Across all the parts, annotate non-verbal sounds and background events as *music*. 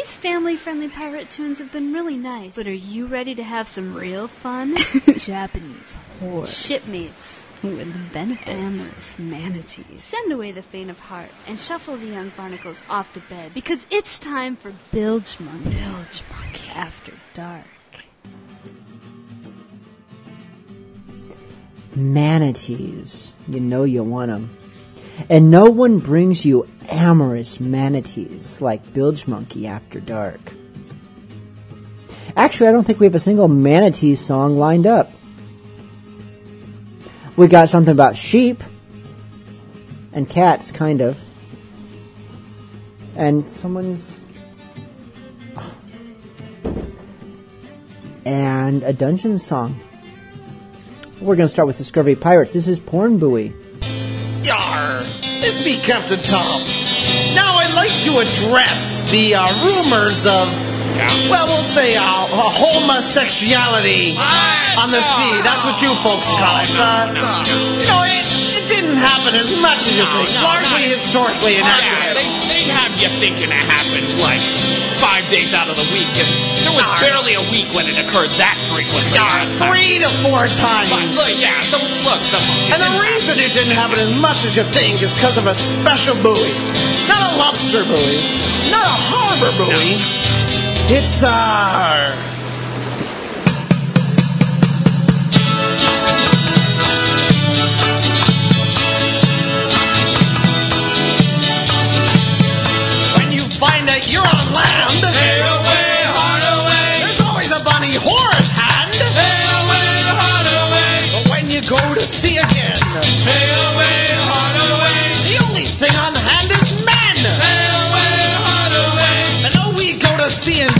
These family friendly pirate tunes have been really nice. But are you ready to have some real fun? *laughs* Japanese horror. Shipmates. with the benefits. Amorous manatees. Send away the faint of heart and shuffle the young barnacles off to bed because it's time for Bilgemunky. Bilge Monkey. After dark. Manatees. You know you want them. And no one brings you amorous manatees like Bilgemunky After Dark. Actually, I don't think we have a single manatee song lined up. We got something about sheep and cats, kind of. And someone's. And a dungeon song. We're going to start with Discovery Pirates. This is Porn Buoy. Yar! This be Captain Tom. Now I'd like to address the uh, rumors of, well, we'll say uh, homosexuality on the sea. That's what you folks call it. Uh, you know, it, it didn't happen as much as you think. Largely historically Yeah, inaccurate. they, they'd have you thinking it happened like five days out of the week, and there was barely a week when it occurred that frequently. Three to four But times. look, yeah, the, look, the, And the reason it didn't happen as much as you think is because of a special buoy. Not a lobster buoy, not a harbor buoy. It's, uh. When you find that you're on land, there's we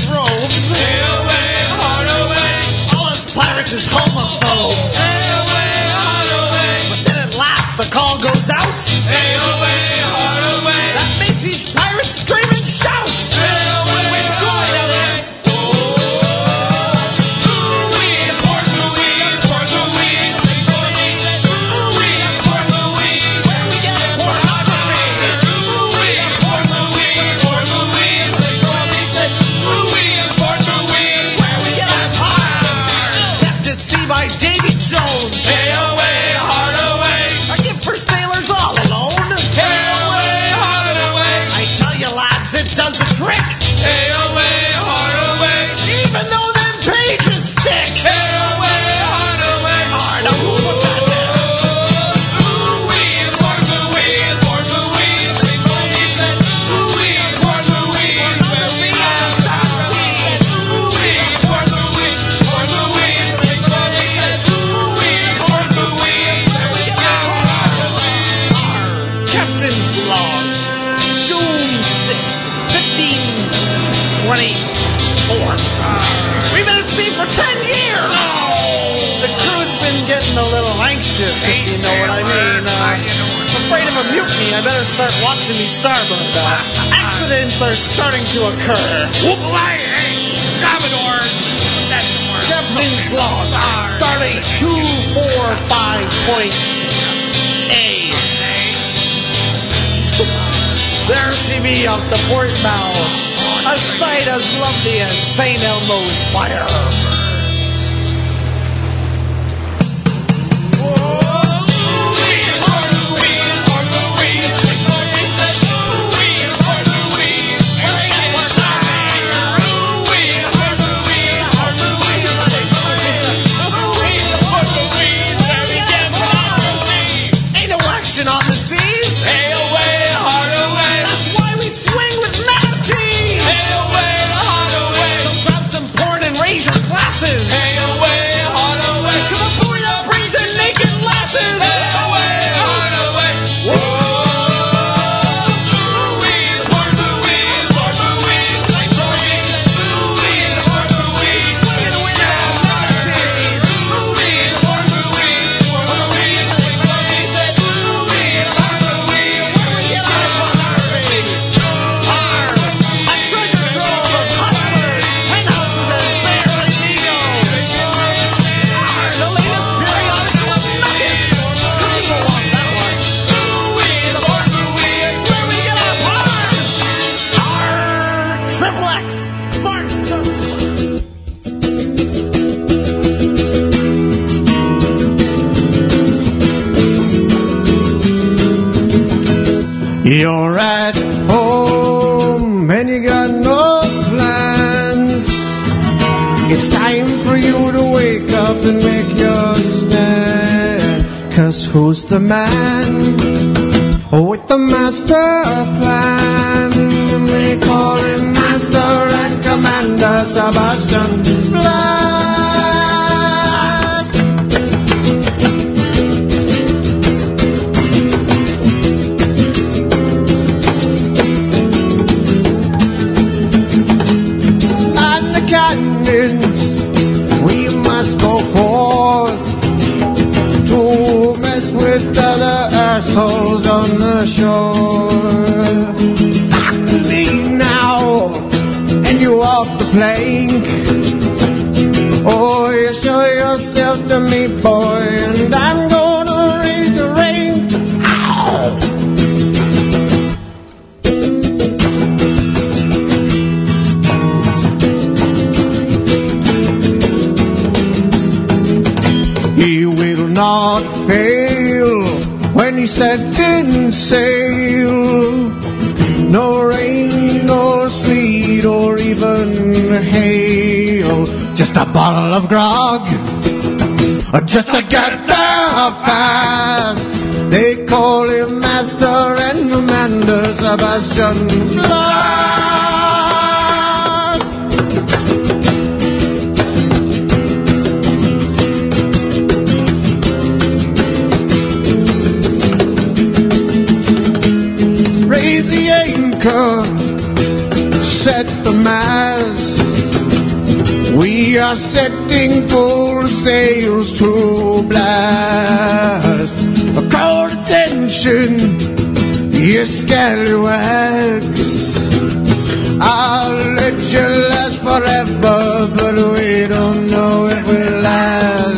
I'm of a mutiny. I better start watching me starboard. Uh, accidents are starting to occur. Whoop, hey, hey, Commodore, put that somewhere. Captain's log, stardate 245.A. *laughs* There she be off the port bow, a sight as lovely as St. Elmo's fire. Who's with other assholes on the shore. Lean now, and you off the plank. When he set in sail. No rain, no sleet, or even hail. Just a bottle of grog, or just to get there fast. They call him Master and Commander Sebastian. We are setting full sails to blast. Call attention, you scallywags. I'll let you last forever, but we don't know if we'll last.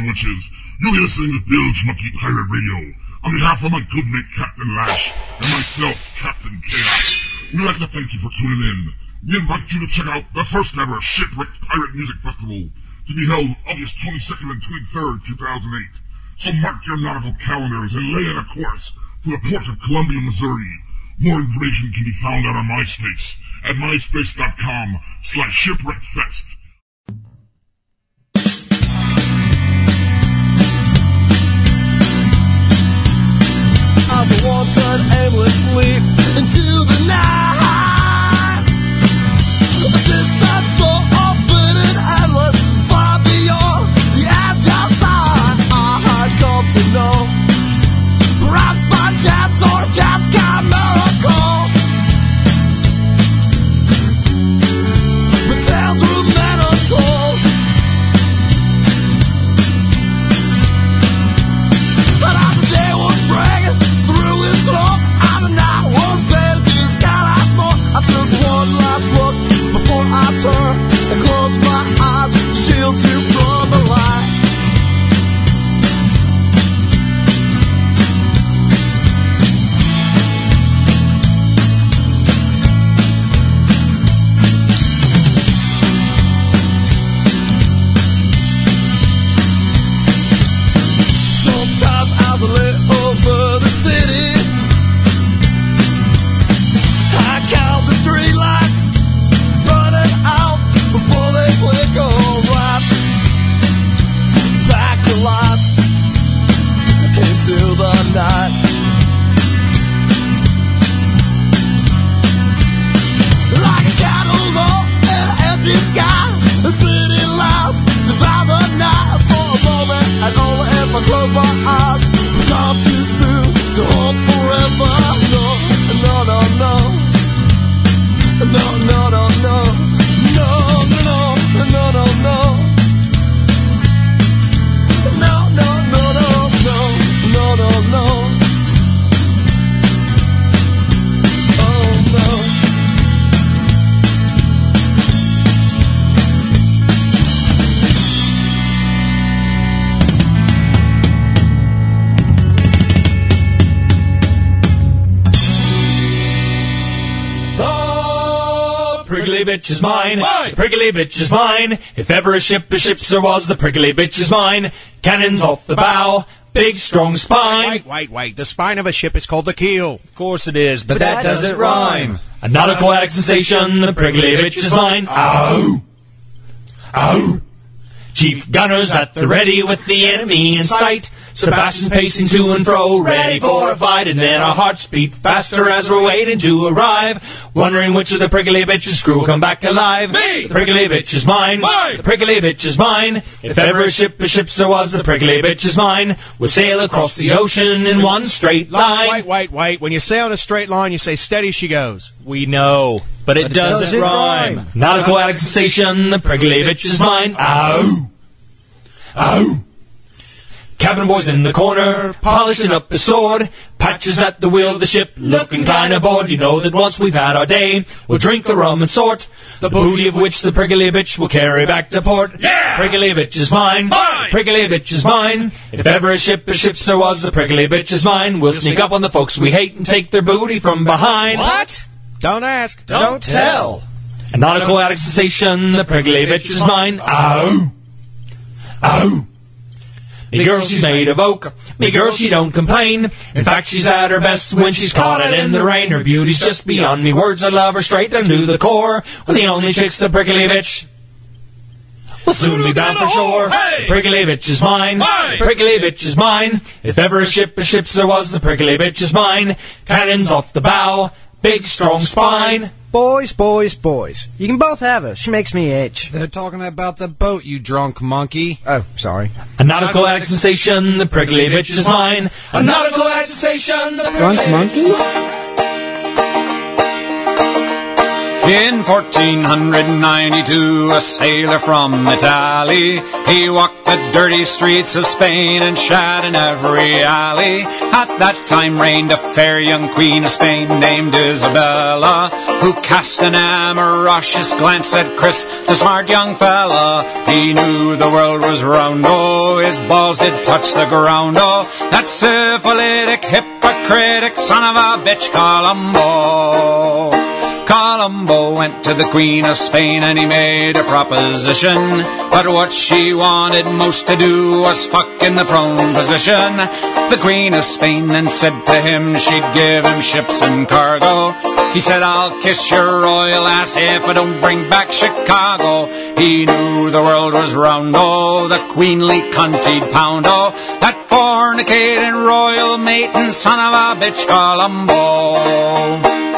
Witches. You'll be listening to Bilgemunky Pirate Radio. On behalf of my good mate Captain Lash and myself, Captain Chaos, we'd like to thank you for tuning in. We invite you to check out the first ever Shipwrecked Pirate Music Festival to be held August 22nd and 23rd, 2008. So mark your nautical calendars and lay in a course for the port of Columbia, Missouri. More information can be found on our MySpace at myspace.com slash shipwreckfest. I wandered aimlessly into the night. A endless Far beyond the edge of sight. I come to know is mine. The prickly bitch is mine. If ever a ship a ships there was, the prickly bitch is mine. Cannons off the bow. Big strong spine. Wait, wait, wait. The spine of a ship is called the keel. Of course it is, but, that, doesn't rhyme. A nautical sensation, the prickly bitch is mine. Ow! Ow! Chief gunners at the ready with the enemy in sight. Sebastian pacing to and fro, ready for a fight, and then our hearts beat faster as we're waiting to arrive. Wondering which of the prickly bitches crew will come back alive. Me! The prickly bitch is mine. Mine! The prickly bitch is mine. If ever a ship a ships there was, the prickly bitch is mine. We'll sail across the ocean in one straight line. Wait, wait, wait. When you say on a straight line, you say steady she goes. We know, but it doesn't, doesn't rhyme. rhyme. Nautical attic sensation, the prickly bitch is mine. Ow! Ow! Cabin boys in the corner, polishing up his sword. Patches at the wheel of the ship, looking kinda bored. You know that once we've had our day, we'll drink the rum and sort. The booty of which the prickly bitch will carry back to port. Yeah! Prickly bitch is mine. Mine! Prickly bitch is mine. If ever a ship a ships there was, the prickly bitch is mine. We'll sneak up on the folks we hate and take their booty from behind. What? Don't ask. Don't tell. A nautical attic sensation, the prickly bitch is mine. Ow! Ow! Me girl, she's made of oak. Me girl, she don't complain. In fact, she's at her best when she's caught it in the rain. Her beauty's just beyond me words. I love her straight down to the core. Well, the only chick's the prickly bitch. We'll soon be bound for shore. Prickly bitch is mine. Prickly bitch is mine. If ever a ship a ships there was, the prickly bitch is mine. Cannons off the bow. Big strong spine. Boys, boys, boys. You can both have her. She makes me itch. They're talking about the boat, you drunk monkey. Oh, sorry. A nautical attic sensation, the prickly bitch is mine. A nautical attic sensation, the Drunk monkey? In 1492, a sailor from Italy, he walked the dirty streets of Spain and shat in every alley. At that time reigned a fair young queen of Spain named Isabella, who cast an amorous glance at Chris, the smart young fella. He knew the world was round, oh, his balls did touch the ground, oh, that syphilitic, hypocritic son of a bitch, Columbo. Columbo went to the Queen of Spain and he made a proposition. But what she wanted most to do was fuck in the prone position. The Queen of Spain then said to him she'd give him ships and cargo. He said, I'll kiss your royal ass if I don't bring back Chicago. He knew the world was round, oh, the queenly cuntied pound, oh, that fornicating royal maiden son of a bitch Columbo.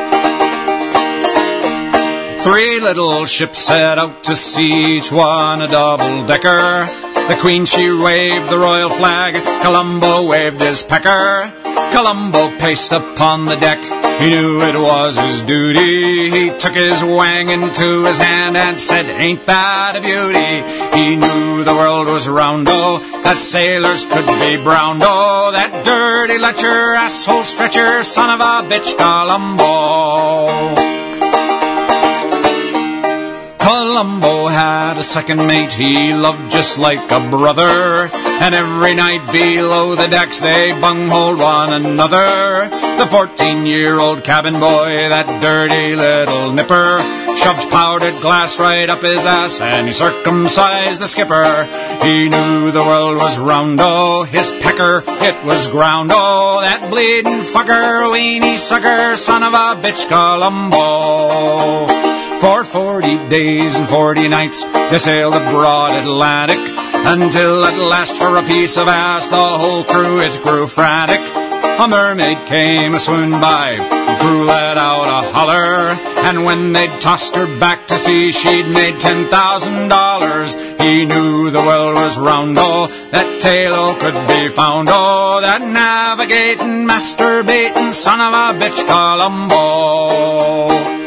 Three little ships set out to sea, each one a double decker. The Queen she waved the royal flag, Columbo waved his pecker. Columbo paced upon the deck, he knew it was his duty. He took his wang into his hand and said, Ain't that a beauty? He knew the world was round, oh, that sailors could be brown, oh, that dirty lecher, asshole stretcher, son of a bitch, Columbo. Columbo had a second mate he loved just like a brother. And every night below the decks they bungholed one another. The 14 year old cabin boy, that dirty little nipper, shoves powdered glass right up his ass and he circumcised the skipper. He knew the world was round, oh, his pecker, it was ground, oh, that bleeding fucker, weenie sucker, son of a bitch, Columbo. For forty days and forty nights they sailed the broad Atlantic until at last for a piece of ass the whole crew it grew frantic. A mermaid came a swoon by, the crew let out a holler, and when they'd tossed her back to sea, she'd made ten thousand dollars. He knew the world was round, oh, that Taylor oh, could be found, oh, that navigating, masturbating son of a bitch, Columbo.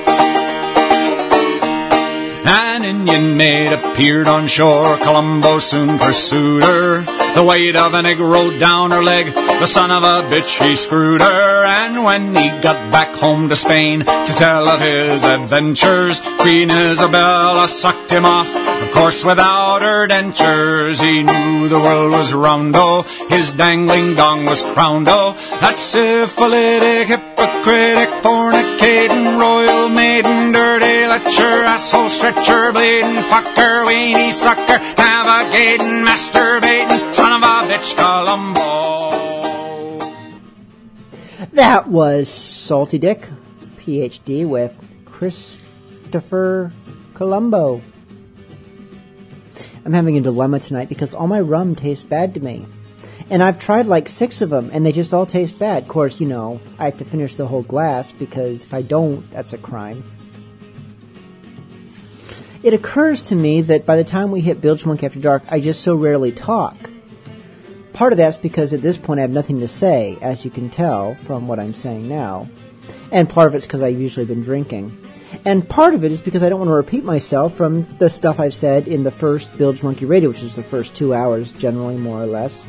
An Indian maid appeared on shore. Columbo soon pursued her. The weight of an egg rolled down her leg. The son of a bitch, he screwed her. And when he got back home to Spain to tell of his adventures, Queen Isabella sucked him off. Of course, without her dentures, he knew the world was round. Oh, his dangling dong was crowned. Oh, that syphilitic, hypocritic, fornicating, royal maiden, dirty asshole stretcher, bleeding fucker, weenie sucker, navigating, masturbating, son of a bitch, Columbo. That was Salty Dick, PhD, with Christopher Columbo. I'm having a dilemma tonight because all my rum tastes bad to me. And I've tried like six of them and they just all taste bad. Of course, you know, I have to finish the whole glass because if I don't, that's a crime. It occurs to me that by the time we hit Bilge Monk After Dark, I just so rarely talk. Part of that's because at this point I have nothing to say, as you can tell from what I'm saying now. And part of it's because I've usually been drinking. And part of it is because I don't want to repeat myself from the stuff I've said in the first Bilgemunky Radio, which is the first two hours, generally, more or less.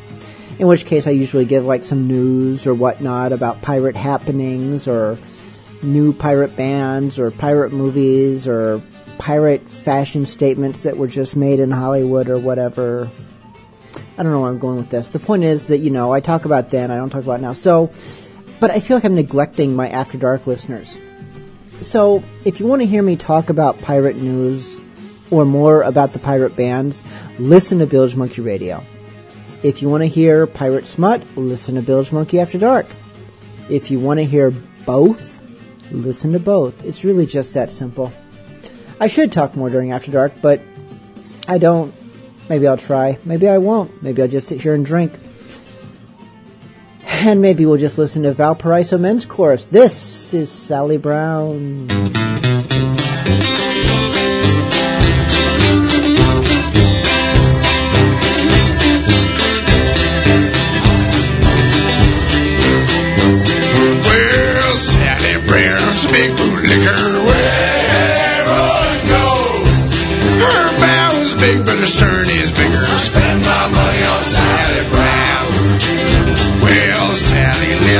In which case, I usually give like some news or whatnot about pirate happenings or new pirate bands or pirate movies or pirate fashion statements that were just made in Hollywood or whatever. I don't know where I'm going with this. The point is that, you know, I talk about then, I don't talk about now. So, but I feel like I'm neglecting my After Dark listeners. So, if you want to hear me talk about pirate news or more about the pirate bands, listen to Bilgemunky Radio. If you want to hear pirate smut, listen to Bilgemunky After Dark. If you want to hear both, listen to both. It's really just that simple. I should talk more during After Dark, but I don't. Maybe I'll try. Maybe I won't. Maybe I'll just sit here and drink. And maybe we'll just listen to Valparaiso Men's Chorus. This is Sally Brown.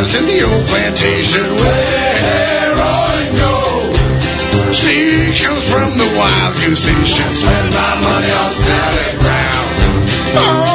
house in the old plantation where I go. She comes from the Wild Goose Nation. Spend my money on salad ground.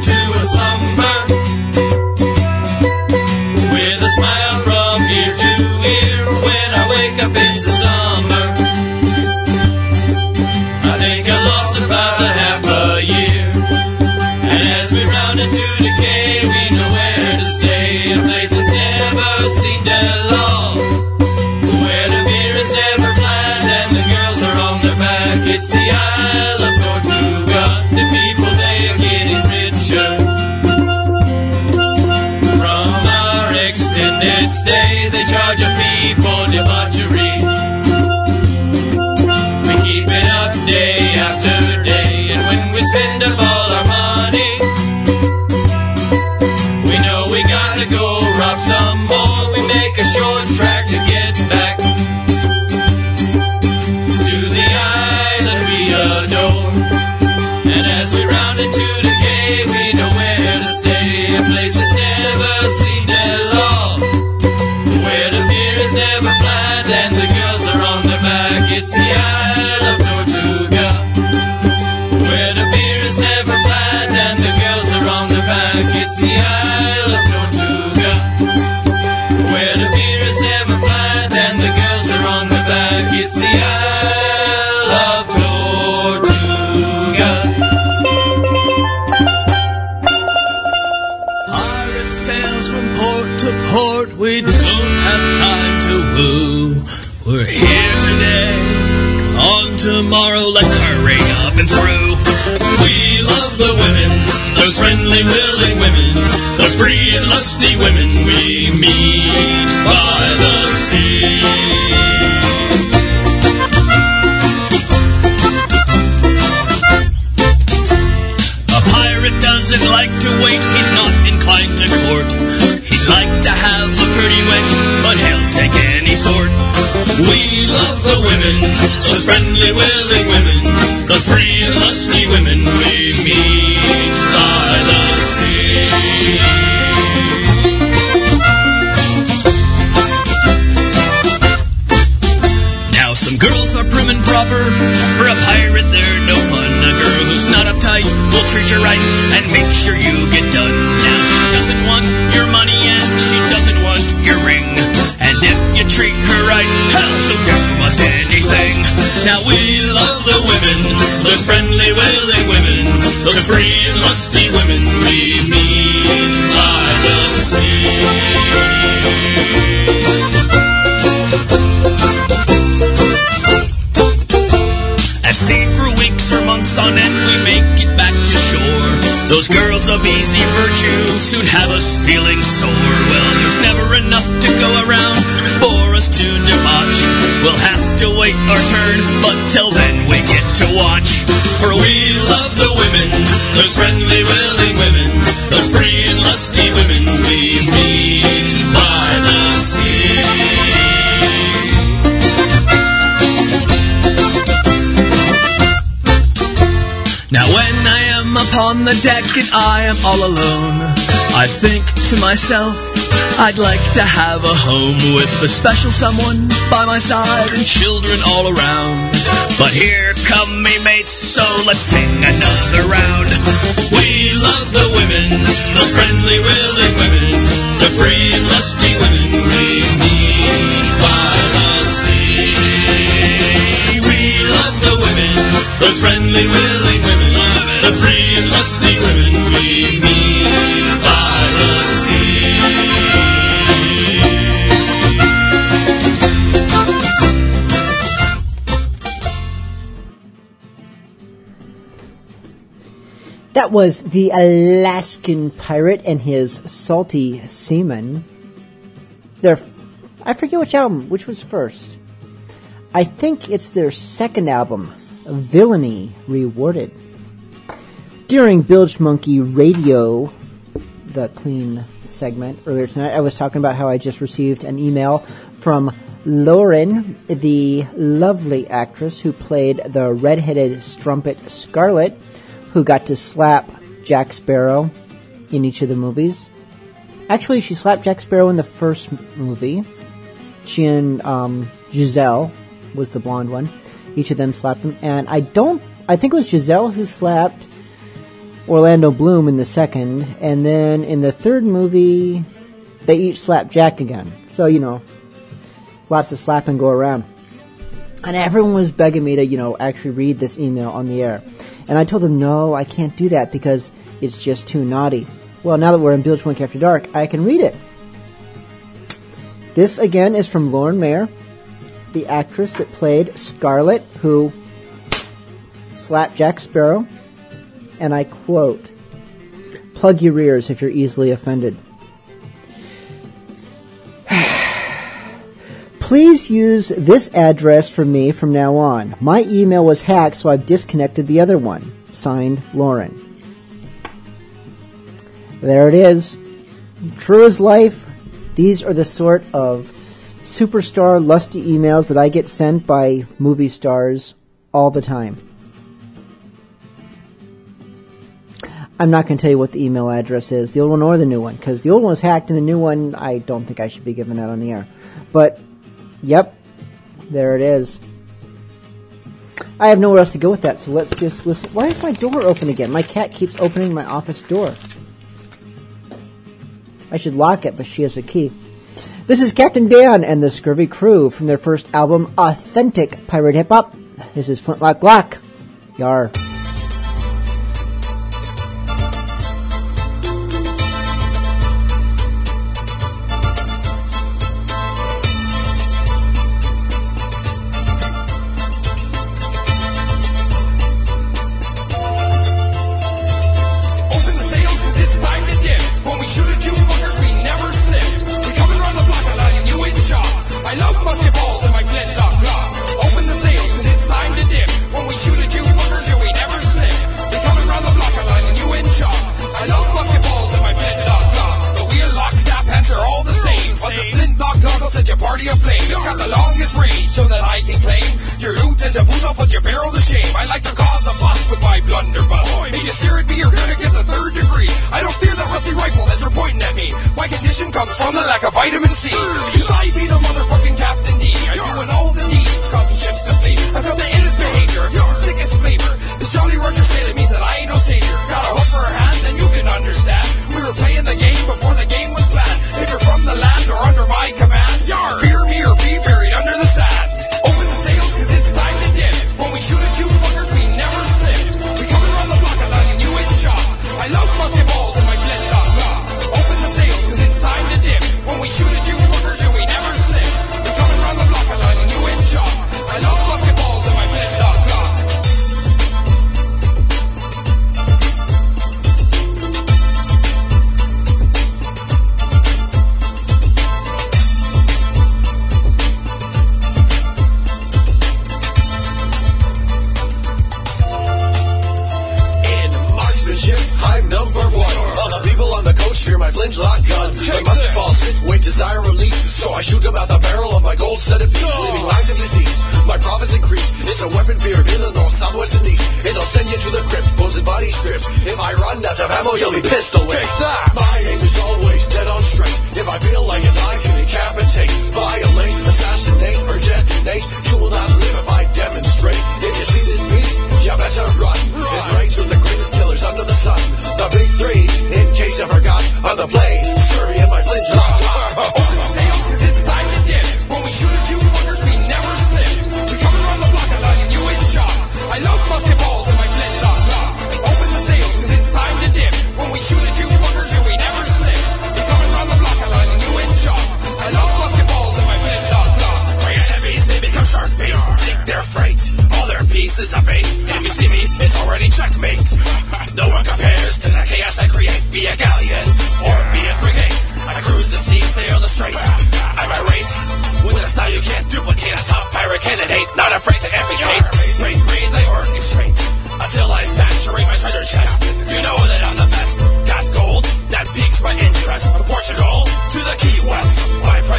to a slow hurry up and through. We love the women, those friendly, willing women, those free and lusty women we meet by the sea. A pirate doesn't like to wait, he's not inclined to court. He'd like to have a pretty wench, but he'll take any sort. We love the women, those friendly, willing women, women we meet by the sea. Now some girls are prim and proper. For a pirate, they're no fun. A girl who's not uptight will treat you right and make sure you get done. Now she doesn't want your money and she doesn't want your ring. And if you treat her right, hell, she'll do most anything. Now we love the women, those friendly, women, free and lusty women we meet by the sea. At sea for weeks or months on end, we make it back to shore. Those girls of easy virtue soon have us feeling sore. Well, there's never enough to go around for us to debauch. We'll have to wait our turn, but till then we get to watch. For we love the those friendly, willing women, those free and lusty women we meet by the sea. Now when I am upon the deck and I am all alone, I think to myself, I'd like to have a home with a special someone by my side and children all around. But here come me mates, so let's sing another round. We love the women, those friendly, willing women, the free and lusty women we meet by the sea. We love the women, those friendly, willing That was the Alaskan pirate and his salty seaman. Their, I forget which album, which was first. I think it's their second album, Villainy Rewarded. During Bilgemunky Radio, the clean segment earlier tonight, I was talking about how I just received an email from Lauren, the lovely actress who played the redheaded strumpet Scarlet, who got to slap Jack Sparrow in each of the movies. Actually, she slapped Jack Sparrow in the first movie. She and um, Giselle was the blonde one. Each of them slapped him, and I don't. I think it was Giselle who slapped Orlando Bloom in the second, and then in the third movie, they each slapped Jack again. So you know, lots of slapping go around. And everyone was begging me to, you know, actually read this email on the air. And I told them, no, I can't do that because it's just too naughty. Well, now that we're in Bilgemunky After Dark, I can read it. This again is from Lauren Maher, the actress that played Scarlet, who slapped Jack Sparrow. And I quote, plug your ears if you're easily offended. Please use this address for me from now on. My email was hacked, so I've disconnected the other one. Signed, Lauren. There it is. True as life, these are the sort of superstar lusty emails that I get sent by movie stars all the time. I'm not going to tell you what the email address is, the old one or the new one, because the old one was hacked and the new one, I don't think I should be giving that on the air. But, yep, there it is. I have nowhere else to go with that, so let's just listen. Why is my door open again? My cat keeps opening my office door. I should lock it, but she has a key. This is Captain Dan and the Scurvy Crew from their first album, Authentic Pirate Hip Hop. This is Flintlock Glock. Yar.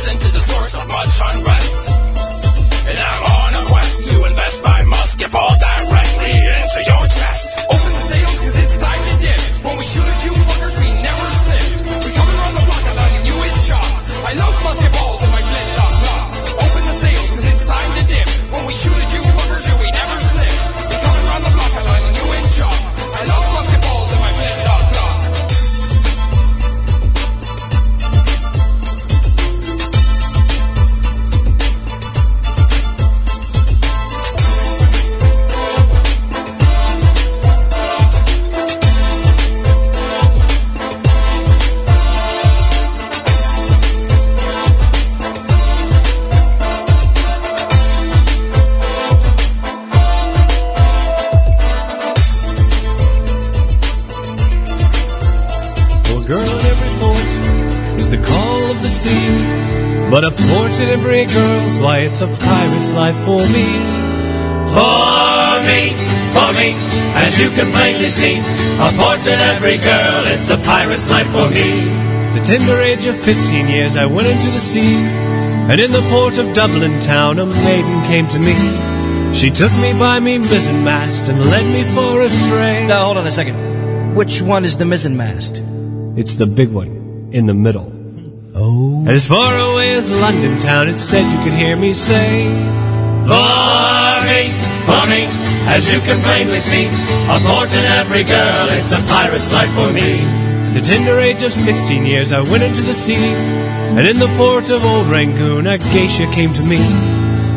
My presence is a source of much unrest. Why, it's a pirate's life for me. For me, for me, as you can plainly see, a port in every girl, it's a pirate's life for me. The tender age of 15 years, I went into the sea. And in the port of Dublin town, a maiden came to me. She took me by me mizzen mast and led me for a stray. Now, hold on a second. Which one is the mizzen mast? It's the big one, in the middle. As far away as London town, it said you could hear me say, For me, for me, as you can plainly see, a port in every girl, it's a pirate's life for me. At the tender age of 16 years, I went into the sea. And in the port of Old Rangoon, a geisha came to me.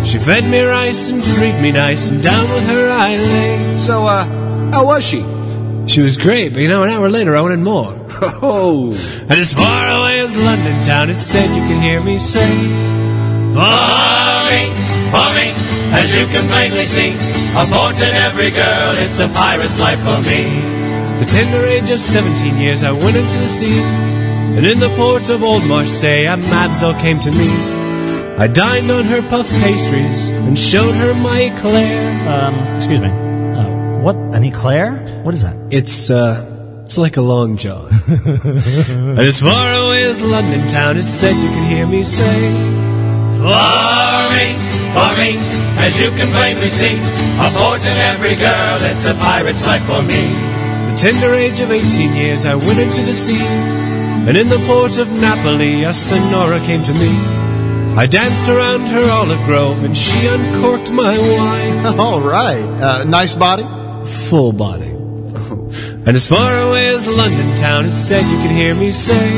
She fed me rice and treated me nice, and down with her I lay. So, uh, how was she? She was great, but you know, an hour later I wanted more. Oh. And as far away as London town, it said you can hear me say, For me, for me, as you can plainly see, a port in every girl, it's a pirate's life for me. The tender age of 17 years, I went into the sea. And in the port of Old Marseille, a mamselle came to me. I dined on her puff pastries and showed her my eclair. Um, excuse me. Uh, what? An eclair? What is that? It's, uh, it's like a long john. and *laughs* as far away as London town, it said you can hear me say, For me, as you can plainly see, a port in every girl, it's a pirate's life for me. The tender age of 18 years, I went into the sea. And in the port of Napoli, a Sonora came to me. I danced around her olive grove, and she uncorked my wine. *laughs* All right. Uh, nice body? Full body. And as far away as London town, it said you could hear me say,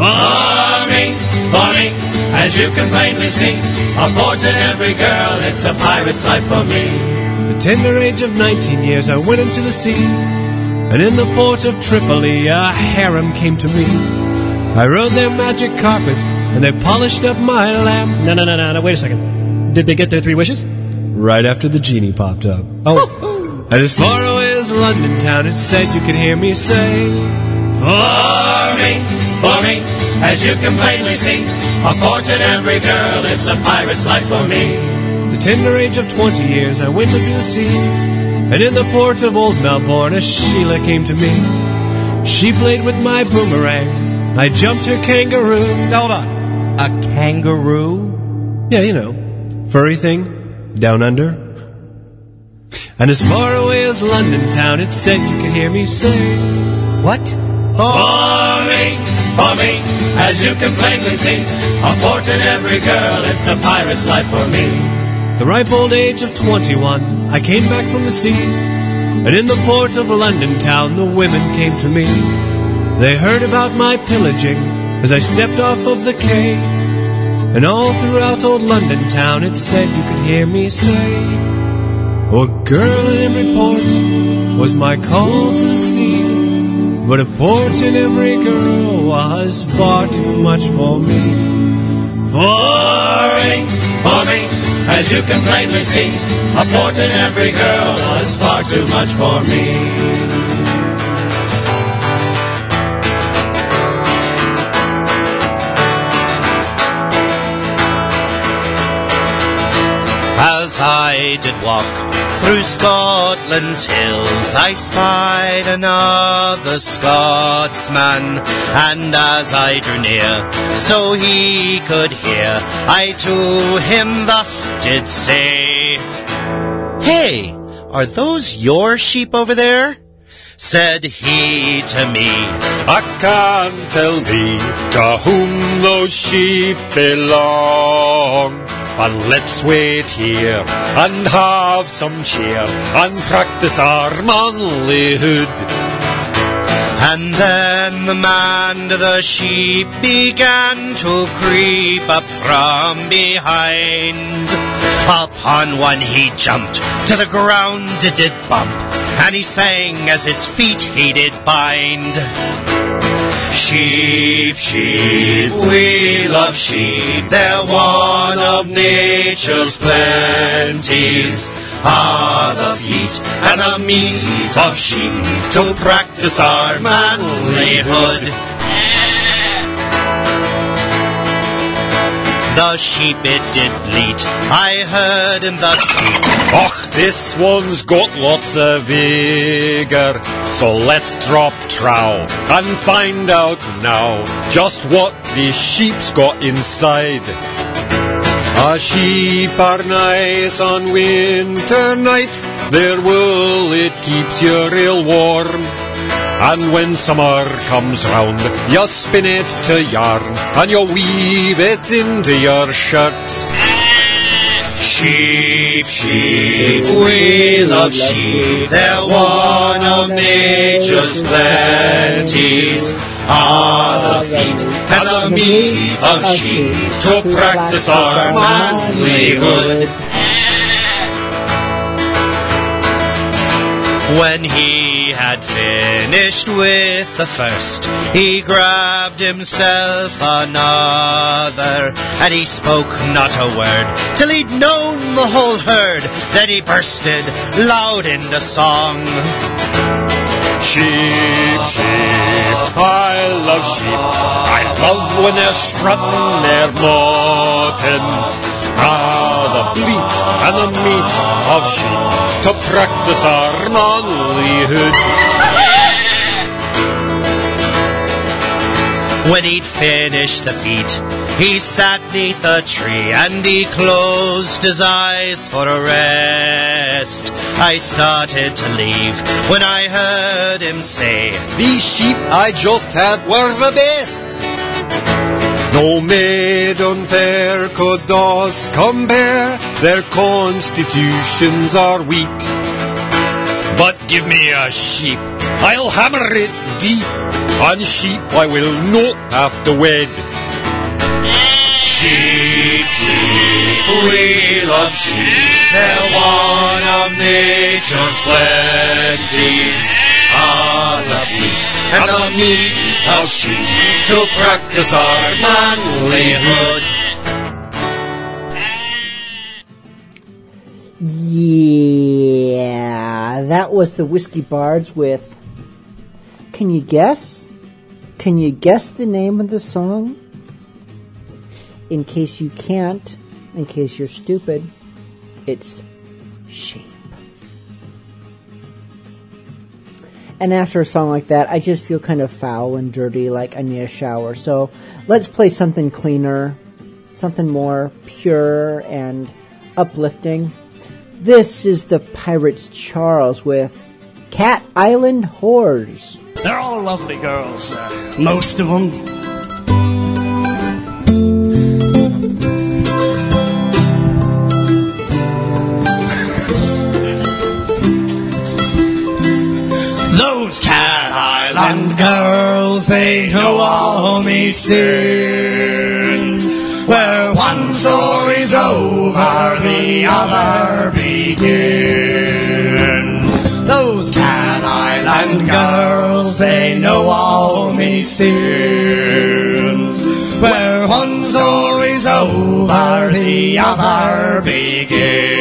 For me, for me, as you can plainly see, a port in every girl, it's a pirate's life for me. The tender age of 19 years, I went into the sea. And in the port of Tripoli, a harem came to me. I rode their magic carpet, and they polished up my lamp. No, no, no, no, no. Wait a second. Did they get their three wishes? Right after the genie popped up. Oh. and as far away as London town, it said you could hear me say, For me, for me, as you can plainly see, a port in every girl, it's a pirate's life for me. The tender age of 20 years, I went into the sea. And in the port of Old Melbourne, a Sheila came to me. She played with my boomerang. I jumped her kangaroo. Hold on. A kangaroo? Yeah, you know, furry thing, down under. And as far away as London town, it said you could hear me say, What? For me, for me, as you can plainly see, a port in every girl, it's a pirate's life for me. The ripe old age of 21, I came back from the sea. And in the port of London town, the women came to me. They heard about my pillaging as I stepped off of the quay. And all throughout old London town, it said you could hear me say, Oh, girl in every port was my call to the sea. But a port in every girl was far too much for me. For me, for me, as you can plainly see, a port in every girl was far too much for me. I did walk through Scotland's hills, I spied another Scotsman, and as I drew near, so he could hear, I to him thus did say, Hey, are those your sheep over there? Said he to me, I can't tell thee to whom those sheep belong. And let's wait here and have some cheer and practice our manlyhood. And then the man to the sheep began to creep up from behind. Upon one he jumped, to the ground it did bump, and he sang as its feet he did bind. Sheep, sheep, we love sheep, they're one of nature's plenties. Are the feet and the meat of sheep to practice our manlyhood. The sheep it did bleat, I heard him thus speak. Och, this one's got lots of vigor. So let's drop trow and find out now just what these sheep's got inside. A sheep are nice on winter nights. Their wool it keeps you real warm. And when summer comes round, you spin it to yarn and you weave it into your shirt. Sheep, sheep, we love sheep. They're one of nature's plenties. Are the feet and the meat of sheep to practice our manlyhood. When he had finished with the first, he grabbed himself another, and he spoke not a word till he'd known the whole herd. Then he bursted loud into song. Sheep, sheep, I love sheep. I love when they're strutting their mutton. Ah, the and the meat of sheep to practice our manlyhood. When he'd finished the feat, he sat neath a tree and he closed his eyes for a rest. I started to leave when I heard him say, These sheep I just had were the best. No maiden fair could thus compare, their constitutions are weak. But give me a sheep, I'll hammer it deep, and sheep I will not have to wed. Sheep, sheep, we love sheep. They're one of nature's plenties. Are the feet and the meat of sheep to practice our manlyhood. Yeah, that was the Whiskey Bards with. Can you guess? Can you guess the name of the song? In case you can't, in case you're stupid, it's Sheep. And after a song like that, I just feel kind of foul and dirty, like I need a shower. So let's play something cleaner, something more pure and uplifting. This is the Pirates Charles with Cat Island Whores. They're all lovely girls, uh, most of them. Sins. Where one story's over, the other begins. Those Cat Island girls, they know all me sins. Where one story's over, the other begins.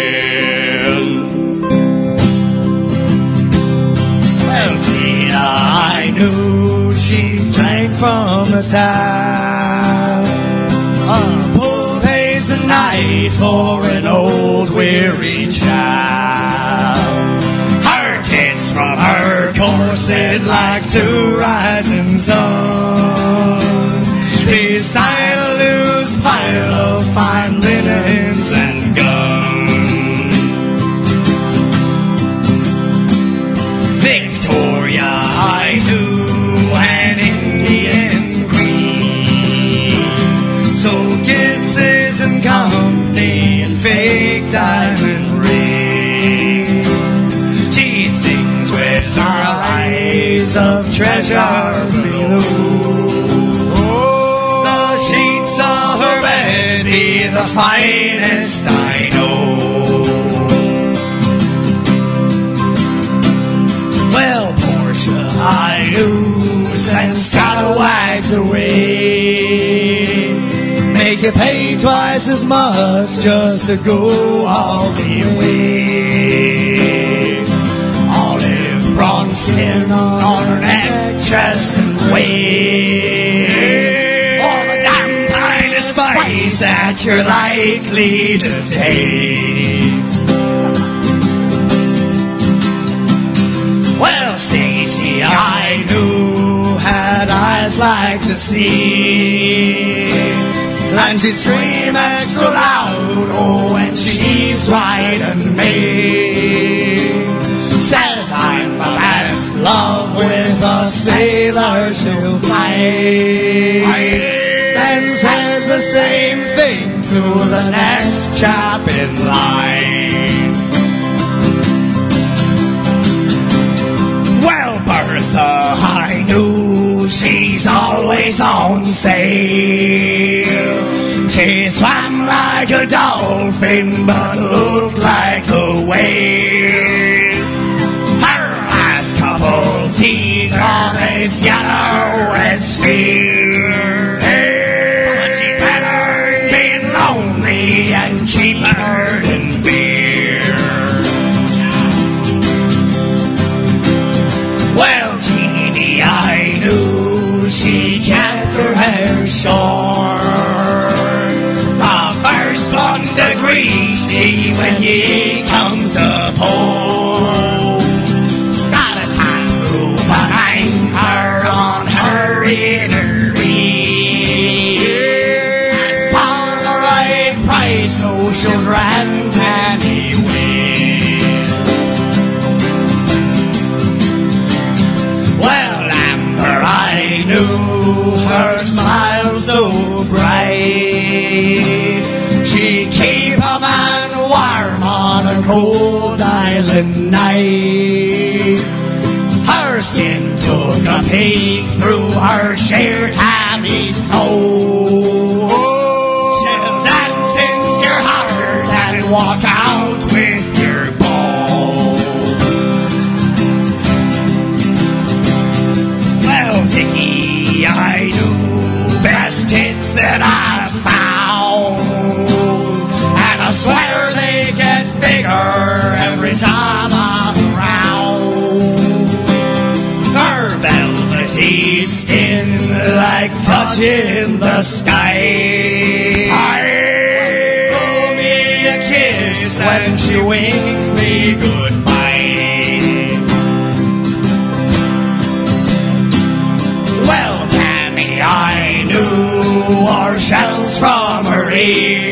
Bull pays the night for an old weary child. Her tits from her corset like two rising suns. Treasure blue. Oh, the sheets of her bed be the finest I know. Well, Portia, I knew send scalawags away. Make you pay twice as much just to go all the way. Skin on her neck, chest and waist. All the damn kind of spice that you're likely to taste. Well, Stacy, I knew had eyes like the sea. And she'd scream extra loud, oh, when she's riding me. Love with a sailor she'll fight. Then says the same thing to the next chap in line. Well, Bertha, I knew she's always on sale. She swam like a dolphin, but looked like a whale. As yellow as steel. Cold island night. Her sin took a peek through her shared happy soul. Like touching the sky. Blow me a kiss when she winked me goodbye. Well, Tammy, I knew our shells from her ears.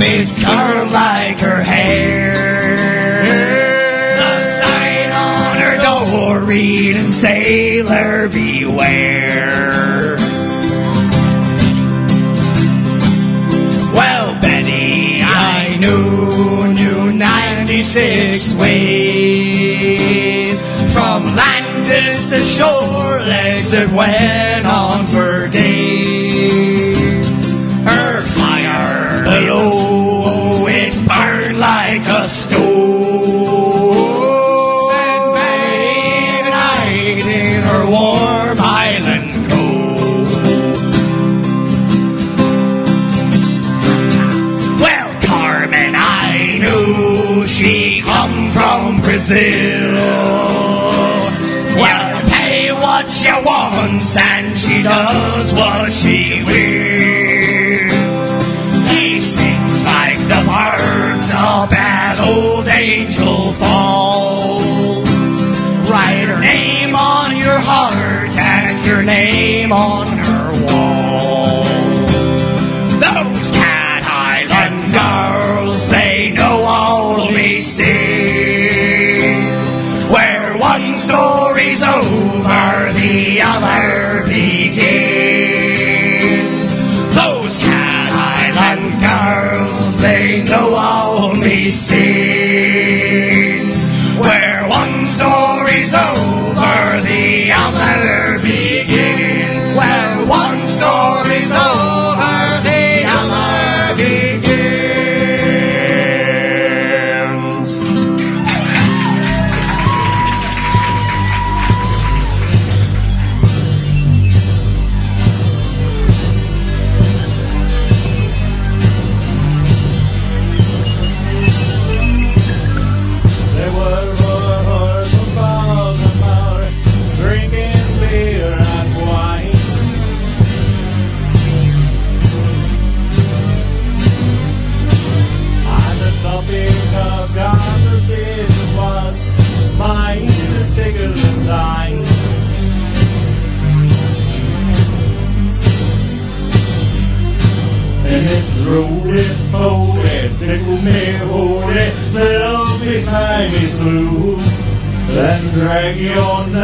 It curled like her hair. The sign on her door reading "Sailor Beware." Well, Betty, I knew, knew 96 ways from Landis to shore legs that went on for days. Brazil. Well, pay what she wants and she does what she will. He sings like the birds up at Old Angel Falls. Write her name on your heart and your name on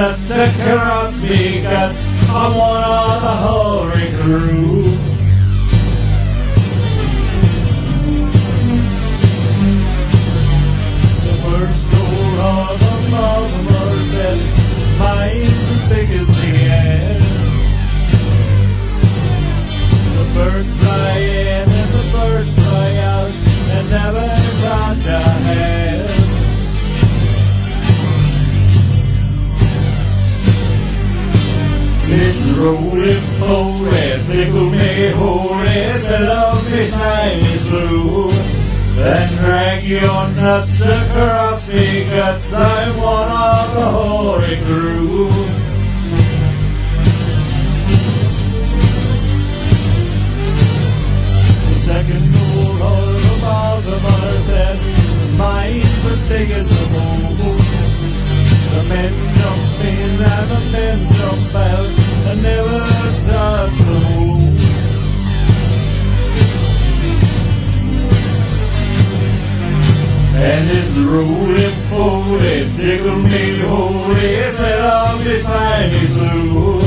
your nut across me guts, roly poly, pickle me holy, set up beside me slew. Then drag your nuts across me guts, I'm one of the hoary crew. The second old horse about the mother's head, mine's as big as the moon. The men jump in and the men jump out and it's rolling forward, tickle me holy, set up beside me slew.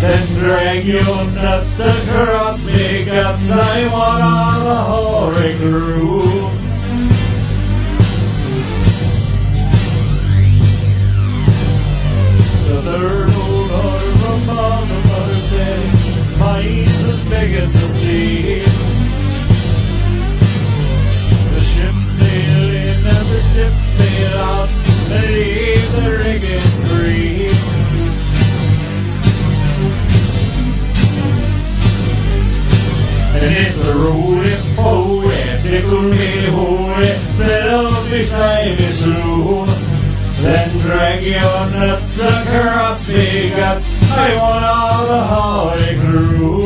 Then drag your nut across me guts, I want on the hoary crew. figures to see. The ship sailing, every ship out, they leave the rigging free. And if the roly poly, tickle me holy, better beside his room. Then drag your nuts across the gut. I want all the holly crew.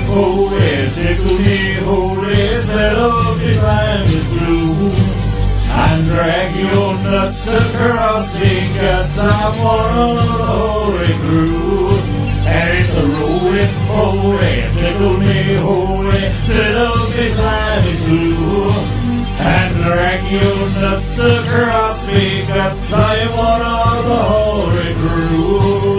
So cross me, 'cause I'm one of the holy crew, And it's a rolling holy, tickle me holy, tickle me is blue. And drag you up the cross, make I'm one of the holy crew.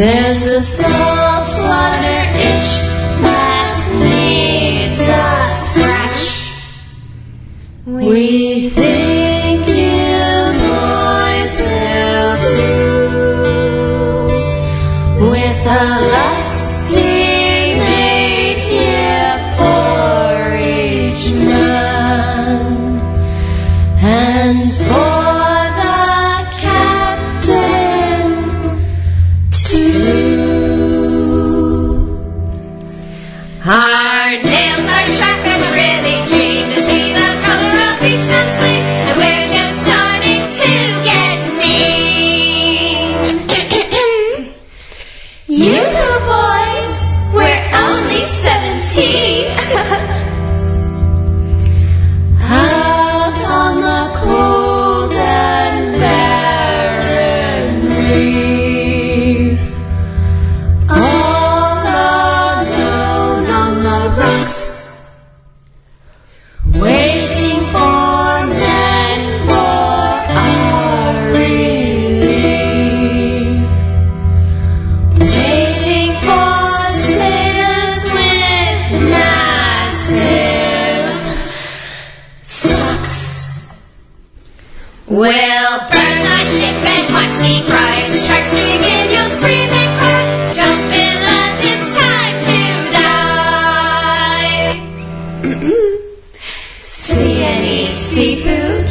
There's a song.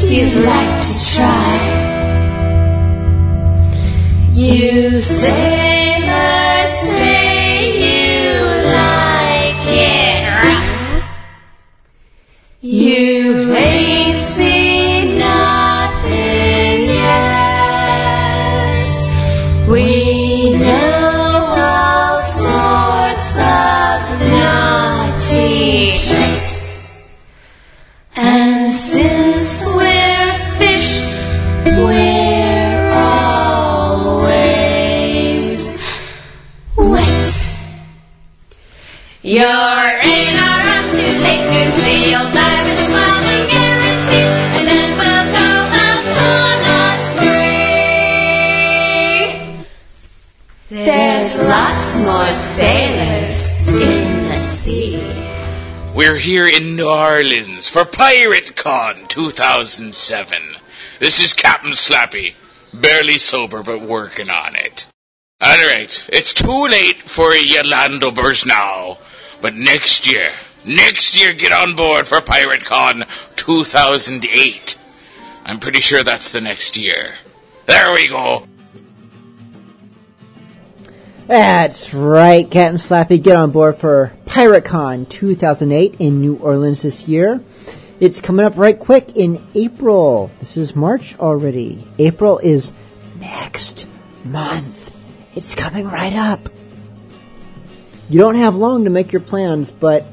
you'd like to try. You say. Here in New Orleans for Pirate Con 2007. This is Captain Slappy. Barely sober, but working on it. Alright, it's too late for you landlubbers now. But next year, next year get on board for Pirate Con 2008. I'm pretty sure that's the next year. There we go. That's right, Captain Slappy. Get on board for PirateCon 2008 in New Orleans this year. It's coming up right quick in April. This is March already. April is next month. It's coming right up. You don't have long to make your plans, but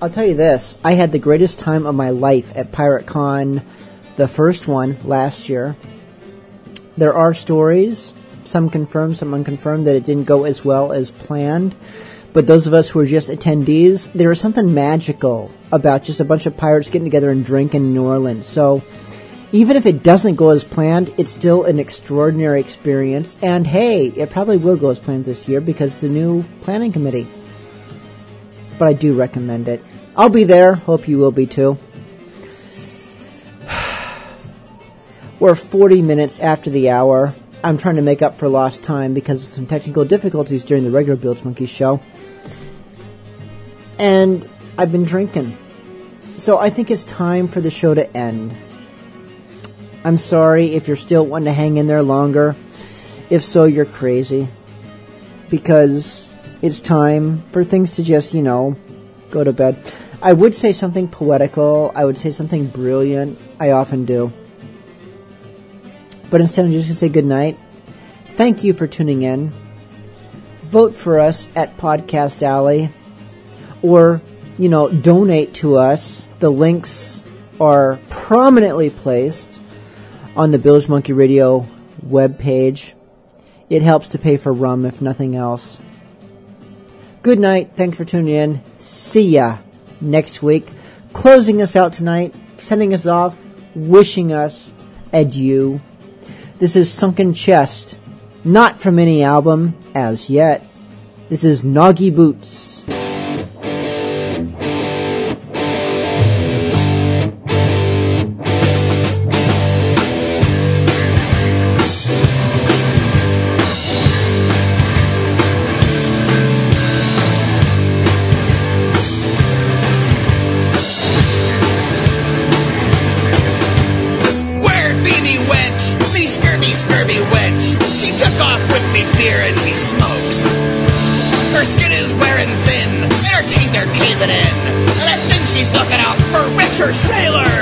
I'll tell you this. I had the greatest time of my life at PirateCon, the first one last year. There are stories, some confirmed, some unconfirmed, that it didn't go as well as planned. But those of us who were just attendees, there was something magical about just a bunch of pirates getting together and drinking in New Orleans. So even if it doesn't go as planned, it's still an extraordinary experience. And hey, it probably will go as planned this year because the new planning committee. But I do recommend it. I'll be there. Hope you will be too. *sighs* We're 40 minutes after the hour. I'm trying to make up for lost time because of some technical difficulties during the regular Bilgemunky show. And I've been drinking. So I think it's time for the show to end. I'm sorry if you're still wanting to hang in there longer. If so, you're crazy. Because it's time for things to just, you know, go to bed. I would say something poetical. I would say something brilliant. I often do. But instead, I'm just going to say goodnight. Thank you for tuning in. Vote for us at Podcast Alley. Or, you know, donate to us. The links are prominently placed on the Bilgemunky Radio webpage. It helps to pay for rum, if nothing else. Good night. Thanks for tuning in. See ya next week. Closing us out tonight, sending us off, wishing us adieu. This is Sunken Chest, not from any album as yet. This is Noggy Boots. Wearing thin, her teeth are caving in. And I think she's looking out for richer sailors.